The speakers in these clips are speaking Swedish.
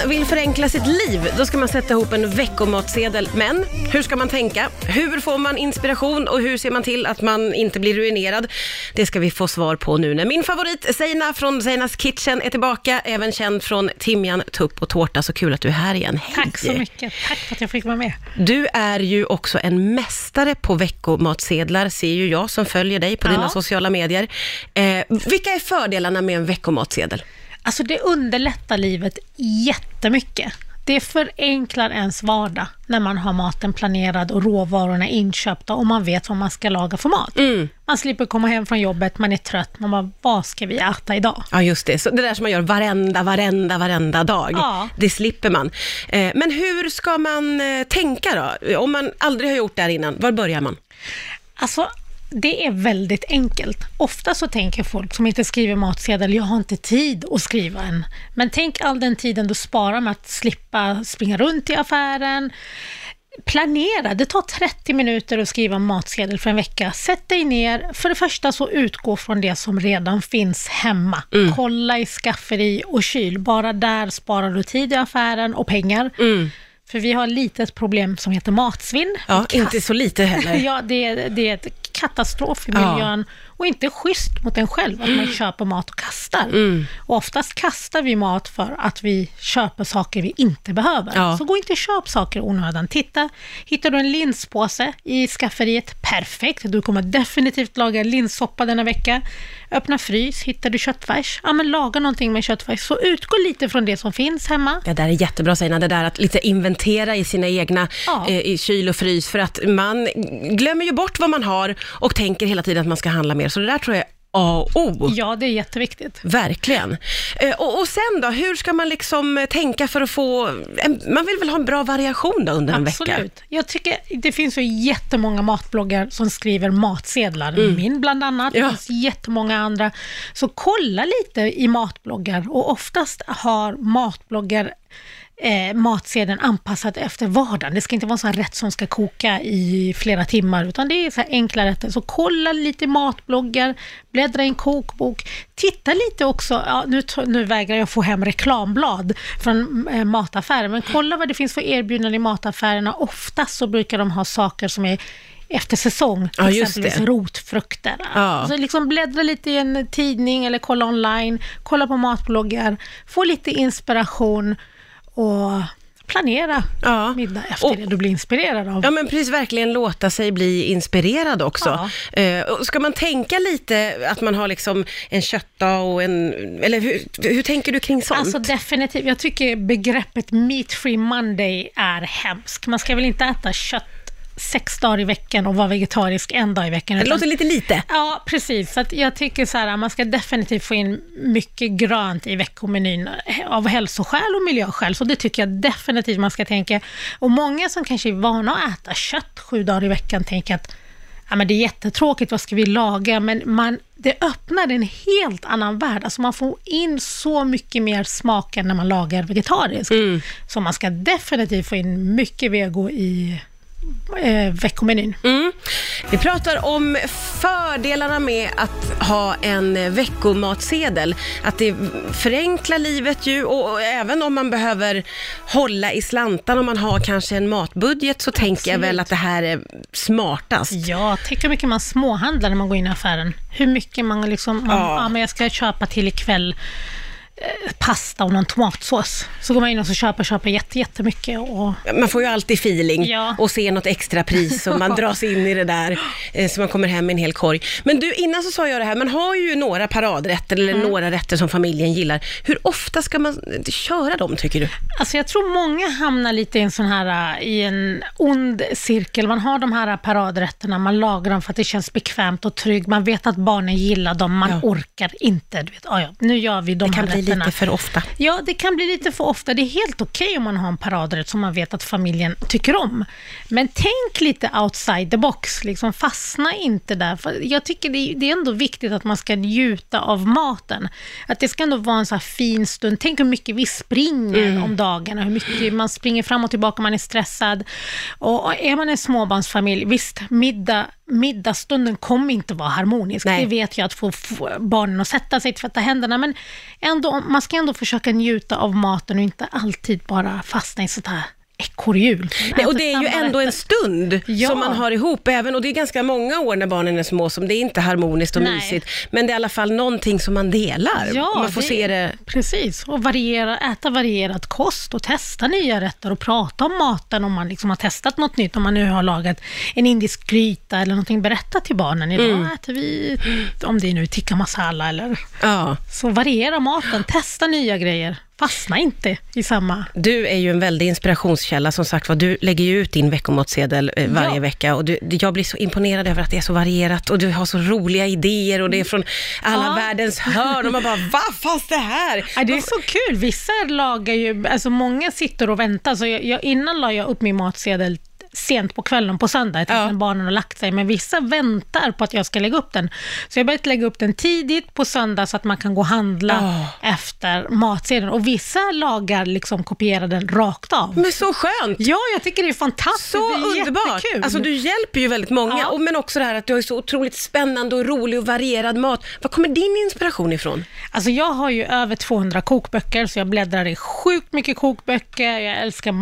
man vill förenkla sitt liv, då ska man sätta ihop en veckomatsedel. Men hur ska man tänka? Hur får man inspiration och hur ser man till att man inte blir ruinerad? Det ska vi få svar på nu när min favorit Zeina från Zeinas Kitchen är tillbaka, även känd från timjan, tupp och tårta. Så kul att du är här igen. Hej! Tack så mycket. Tack för att jag fick vara med. Du är ju också en mästare på veckomatsedlar, ser ju jag som följer dig på Ja. dina sociala medier. Eh, vilka är fördelarna med en veckomatsedel? Alltså det underlättar livet jättemycket. Det förenklar ens vardag när man har maten planerad och råvarorna inköpta och man vet vad man ska laga för mat. Mm. Man slipper komma hem från jobbet, man är trött, man bara, vad ska vi äta idag? Ja, just det. Så det där som man gör varenda, varenda, varenda dag, Ja. det slipper man. Eh, men hur ska man eh, tänka då? Om man aldrig har gjort det här innan, var börjar man? Alltså, det är väldigt enkelt. Ofta så tänker folk som inte skriver matsedel, jag har inte tid att skriva en. Men tänk all den tiden du sparar med att slippa springa runt i affären. Planera, det tar 30 minuter att skriva en matsedel för en vecka. Sätt dig ner, för det första så utgå från det som redan finns hemma. Kolla i skafferi och kyl, bara där sparar du tid i affären och pengar. För vi har ett litet problem som heter matsvinn. Ja, inte så lite heller. Ja, det är, det är ett katastrof i Ja. miljön och inte schysst mot en själv att man köper mat och kastar. Mm. Och oftast kastar vi mat för att vi köper saker vi inte behöver. Ja. Så gå inte och köp saker i onödan. Titta, hittar du en linspåse i skafferiet, perfekt. Du kommer definitivt laga linssoppa denna vecka. Öppna frys, hittar du köttfärs, ja men laga någonting med köttfärs. Så utgå lite från det som finns hemma. Det där är jättebra Seina, det där att lite inventera i sina egna Ja. eh, i kyl och frys, för att man glömmer ju bort vad man har och tänker hela tiden att man ska handla mer. Så det där tror jag är A och O. Ja, det är jätteviktigt. Verkligen. Eh, och, och sen då, hur ska man liksom eh, tänka för att få, en, man vill väl ha en bra variation då under en vecka? Absolut. Jag tycker det finns ju jättemånga matbloggar som skriver matsedlar. Min bland annat. Mm. Ja. Det finns jättemånga andra. Så kolla lite i matbloggar och oftast har matbloggar eh, matsedeln anpassad efter vardagen. Det ska inte vara en sån här rätt som ska koka i flera timmar, utan det är så här enkla rätter. Så kolla lite matbloggar, bläddra i en kokbok, titta lite också, ja, nu, nu vägrar jag få hem reklamblad från eh, mataffärer, men kolla vad det finns för erbjudanden i mataffärerna. Oftast så brukar de ha saker som är efter säsong, till Ja, exempelvis det. rotfrukter. Ja. Så liksom bläddra lite i en tidning eller kolla online, kolla på matbloggar, få lite inspiration och planera Ja. middag efter Och- det du blir inspirerad av. Ja men precis, verkligen låta sig bli inspirerad också. Eh, och ska man tänka lite att man har liksom en köttdag och en, eller hur, hur tänker du kring sånt? Alltså definitivt, jag tycker begreppet meat free monday är hemskt. Man ska väl inte äta kött sex dagar i veckan och vara vegetarisk en dag i veckan. det låter lite lite. Ja, precis. Så jag tycker så här, man ska definitivt få in mycket grönt i veckomenyn av hälsoskäl och miljöskäl. Så det tycker jag definitivt man ska tänka. Och många som kanske är vana att äta kött sju dagar i veckan tänker att ja, men det är jättetråkigt, vad ska vi laga? Men man, det öppnar en helt annan värld. Alltså man får in så mycket mer smaker när man lagar vegetariskt. Så man ska definitivt få in mycket vego i eh, veckomenyn. Mm. Vi pratar om fördelarna med att ha en veckomatsedel. Att det förenklar livet ju och, även om man behöver hålla i slantan, om man har kanske en matbudget så tänker jag väl att det här är smartast. Ja, tänk hur mycket man småhandlar när man går in i affären. Hur mycket man liksom, man, Ja. ja. men jag ska köpa till ikväll pasta och någon tomatsås. Så går man in och så köper, köper jätte, jättemycket och Man får ju alltid feeling Ja. och ser något extra pris och man dras in i det där eh, så man kommer hem med en hel korg. Men du, innan så sa jag det här, man har ju några paradrätter eller Mm. några rätter som familjen gillar. Hur ofta ska man eh, köra dem tycker du? Alltså jag tror många hamnar lite i en sån här, i en ond cirkel. Man har de här paradrätterna, man lagar dem för att det känns bekvämt och tryggt. Man vet att barnen gillar dem, man Ja. orkar inte. Du vet, ah, ja, nu gör vi de Det här rätterna. Lite för ofta. Ja, det kan bli lite för ofta. Det är helt okej om man har en paradrätt som man vet att familjen tycker om. Men tänk lite outside the box, liksom fastna inte där. För jag tycker det är, det är ändå viktigt att man ska njuta av maten. Att det ska ändå vara en så fin stund. Tänk hur mycket vi springer om dagarna, hur mycket man springer fram och tillbaka, man är stressad. Och är man en småbarnsfamilj, visst, middag middagsstunden kommer inte vara harmonisk. Nej. Det vet jag, att få, få barnen att sätta sig, tvätta händerna, men ändå, man ska ändå försöka njuta av maten och inte alltid bara fastna i sånt här ekorrhjul. Nej, och det är ju ändå en stund Ja. som man har ihop, även, och det är ganska många år när barnen är små som det är inte harmoniskt och Nej. mysigt, men det är i alla fall någonting som man delar. Ja, man får det- se det Precis, och variera, äta varierad kost och testa nya rätter och prata om maten om man liksom har testat något nytt. Om man nu har lagat en indisk gryta eller någonting, berätta till barnen. Idag Mm. äter vi, om det är nu tikka masala eller... Ja. Så variera maten, testa nya grejer. Fastna inte i samma... Du är ju en väldig inspirationskälla, som sagt var. Du lägger ju ut din veckomatsedel eh, varje Ja. vecka och du, jag blir så imponerad över att det är så varierat och du har så roliga idéer och det är från alla Ja. världens hörn och man bara, vad fanns det här? Ja, det är så kul. Vissa lagar ju, alltså många sitter och väntar. Så jag, jag, innan la jag upp min matsedel sent på kvällen på söndag, Ja. när barnen har lagt sig, men vissa väntar på att jag ska lägga upp den. Så jag har börjat lägga upp den tidigt på söndag så att man kan gå och handla Ja. efter matsedeln. Och vissa lagar liksom kopierar den rakt av. Men så skönt! Ja, jag tycker det är fantastiskt. Så det är underbart! jättekul. Alltså du hjälper ju väldigt många, Ja. och, men också det här att du har så otroligt spännande och rolig och varierad mat. Var kommer din inspiration ifrån? Alltså jag har ju över 200 kokböcker, så jag bläddrar i sjukt mycket kokböcker. Jag älskar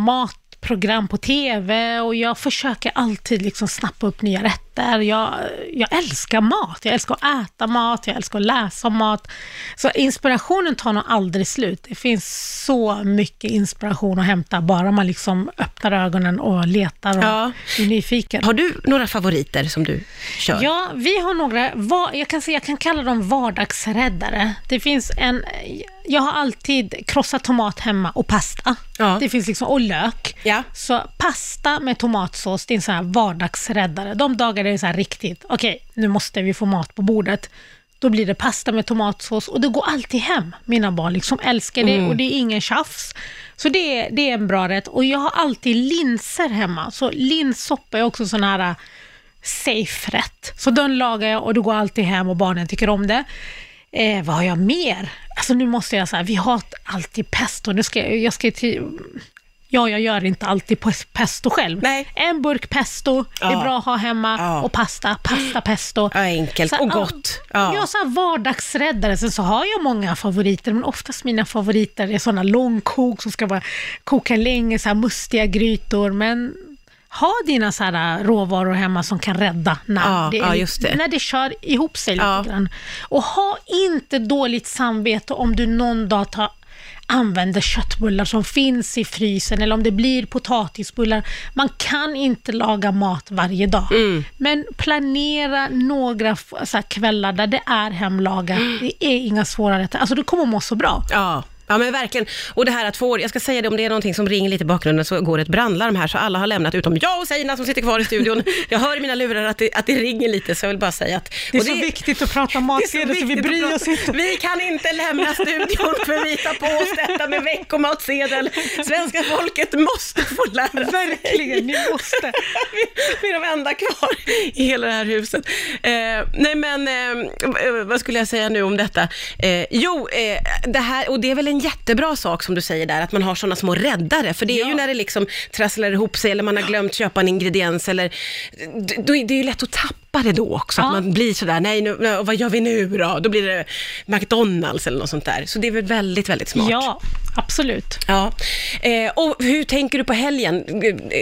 matprogram på TV och jag försöker alltid liksom snappa upp nya rätter. Jag, jag älskar mat. Jag älskar att äta mat, jag älskar att läsa om mat. Så inspirationen tar nog aldrig slut. Det finns så mycket inspiration att hämta, bara man liksom öppnar ögonen och letar och Ja. är nyfiken. Har du några favoriter som du kör? Ja, vi har några, jag kan, säga, jag kan kalla dem vardagsräddare. Det finns en, jag har alltid krossat tomat hemma och pasta. Ja. Det finns liksom, och lök. Ja. Så pasta med tomatsås, det är en sån här vardagsräddare. De dagar det är så här riktigt, okej, nu måste vi få mat på bordet. Då blir det pasta med tomatsås och det går alltid hem. Mina barn liksom älskar det och det är ingen tjafs. Så det, är- det är en bra rätt. Och jag har alltid linser hemma. Så linssoppa är också sån här äh, safe rätt. Så den lagar jag och det går alltid hem och barnen tycker om det. Eh, vad har jag mer? Alltså nu måste jag säga, vi har alltid pesto. Nu ska jag, jag ska till... Ja, jag gör inte alltid pes- pesto själv. Nej. En burk pesto, det är Ja. bra att ha hemma. Ja. Och pasta, pasta pesto. Ja, enkelt Så, och ja, gott. Ja. Ja, så här vardagsräddare. Sen så har jag många favoriter, men oftast mina favoriter är sådana långkok som ska vara, koka länge, så här mustiga grytor. Men ha dina så här råvaror hemma som kan rädda när, Ja, det, ja, det. när det kör ihop sig lite Ja. grann. Och ha inte dåligt samvete om du någon dag tar använder köttbullar som finns i frysen eller om det blir potatisbullar. Man kan inte laga mat varje dag. Mm. Men planera några så kvällar där det är hemlagat. Det är inga svåra rätter. Alltså du kommer må så bra. Ja. Ja men verkligen. Och det här att få, jag ska säga det om det är någonting som ringer lite i bakgrunden så går ett brandlarm här så alla har lämnat utom jag och Seina som sitter kvar i studion. Jag hör i mina lurar att det, att det ringer lite så jag vill bara säga att... Det är så viktigt att prata det matsedel så vi viktigt att bryr oss inte. Vi kan inte lämna studion för vi tar på oss detta med veckomatsedel. Svenska folket måste få lära sig. Verkligen, ni måste. vi, vi är de enda kvar i hela det här huset. Eh, nej men, eh, vad skulle jag säga nu om detta? Eh, jo, eh, det här, och det är väl en jättebra sak som du säger där, att man har sådana små räddare, för det är Ja. ju när det liksom trasslar ihop sig eller man har glömt köpa en ingrediens eller, d- då är det är ju lätt att tappa det då också, att Ja. man blir sådär, nej, nu, vad gör vi nu då? Då blir det McDonalds eller något sånt där. Så det är väl väldigt, väldigt smart. Ja, absolut. Ja. Eh, och hur tänker du på helgen?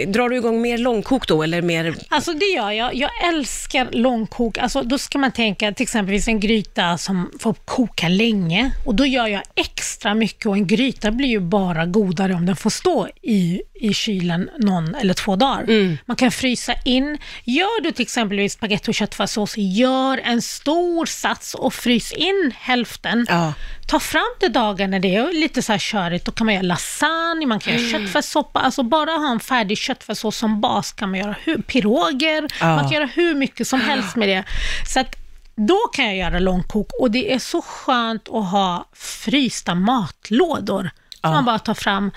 Drar du igång mer långkok då, eller mer Alltså det gör jag. Jag älskar långkok. Alltså då ska man tänka till exempelvis en gryta som får koka länge. Och då gör jag extra mycket och en gryta blir ju bara godare om den får stå i, i kylen någon eller två dagar. Man kan frysa in. Gör du till exempelvis spagetti och köttfärssås, gör en stor sats och frys in hälften. Ja. Ta fram det dagar när det är lite så här körigt. Då kan man göra lasagne, man kan göra köttfärssoppa. Alltså bara ha en färdig köttfärssås som bas kan man göra hur, piroger. Ja. Man kan göra hur mycket som helst med det. Så att då kan jag göra långkok och det är så skönt att ha frysta matlådor. Som man bara tar fram.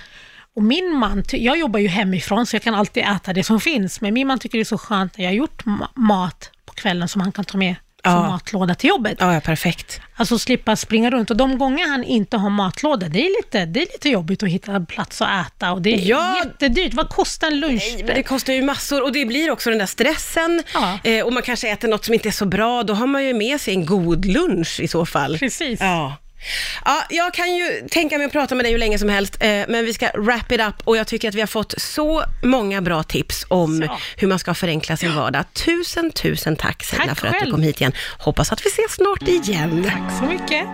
Och min man, jag jobbar ju hemifrån så jag kan alltid äta det som finns, men min man tycker det är så skönt när jag har gjort ma- mat kvällen som han kan ta med Ja. matlåda till jobbet. Ja, ja, perfekt. Alltså slippa springa runt. Och de gånger han inte har matlåda, det är lite, det är lite jobbigt att hitta plats att äta. Och det är Ja. jättedyrt. Vad kostar en lunch? Nej, men det kostar ju massor och det blir också den där stressen. Ja. Eh, och man kanske äter något som inte är så bra, då har man ju med sig en god lunch i så fall. Precis. Ja. Ja, jag kan ju tänka mig att prata med dig hur länge som helst, eh, men vi ska wrap it up och jag tycker att vi har fått så många bra tips om Så. hur man ska förenkla sin vardag. Tusen, tusen tack Tack för att du kom hit igen. Hoppas att vi ses snart igen. Tack så mycket.